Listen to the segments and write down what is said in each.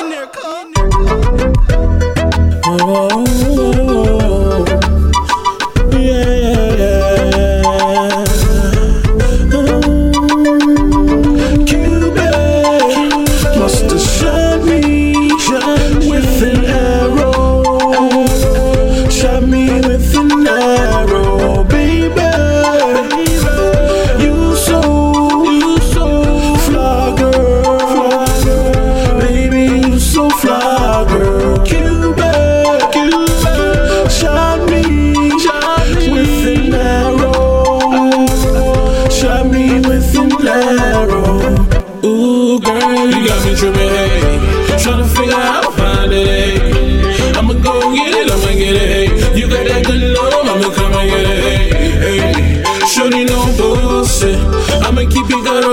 in there, Oh. Girl, Cupid, Cupid, shine me, with me with. Ooh, girl, you got me trying to figure out how to find it.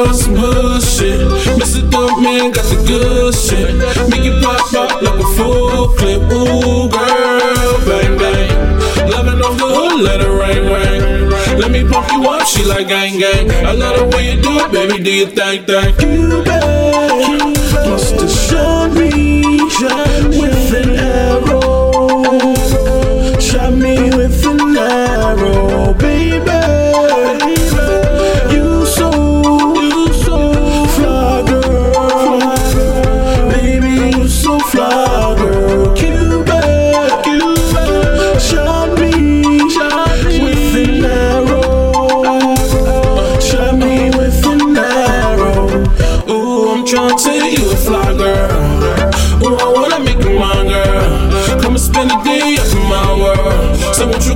On some bullshit. Mr. Dope Man got the good shit. Make it pop up like a full clip. Ooh, girl, bang, bang. Loving off the hood, let it rain, rain. Let me pump you up, she like gang, gang. I love the way you do it, baby, do your thing, thing. You babe, must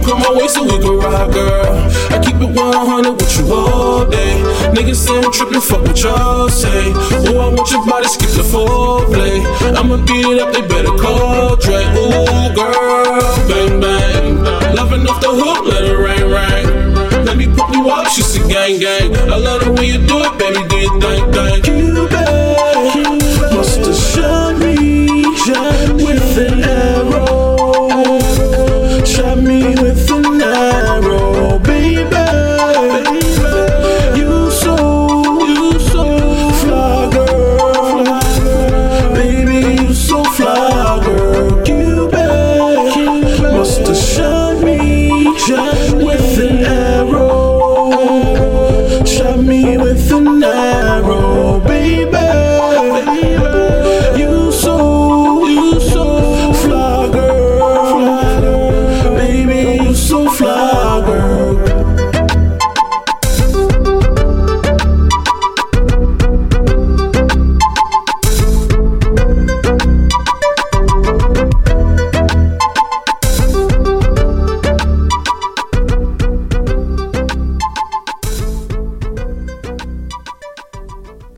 Come my way so we can ride, girl? I keep it 100 with you all day. Niggas say I'm tripping, fuck what y'all say. Ooh, I want your body, skip the foreplay. I'ma beat it up, they better call Dre. Ooh, girl, bang bang. Loving off the hook, let it rain rain. Let me put you up, she say gang gang. I love the way you do it,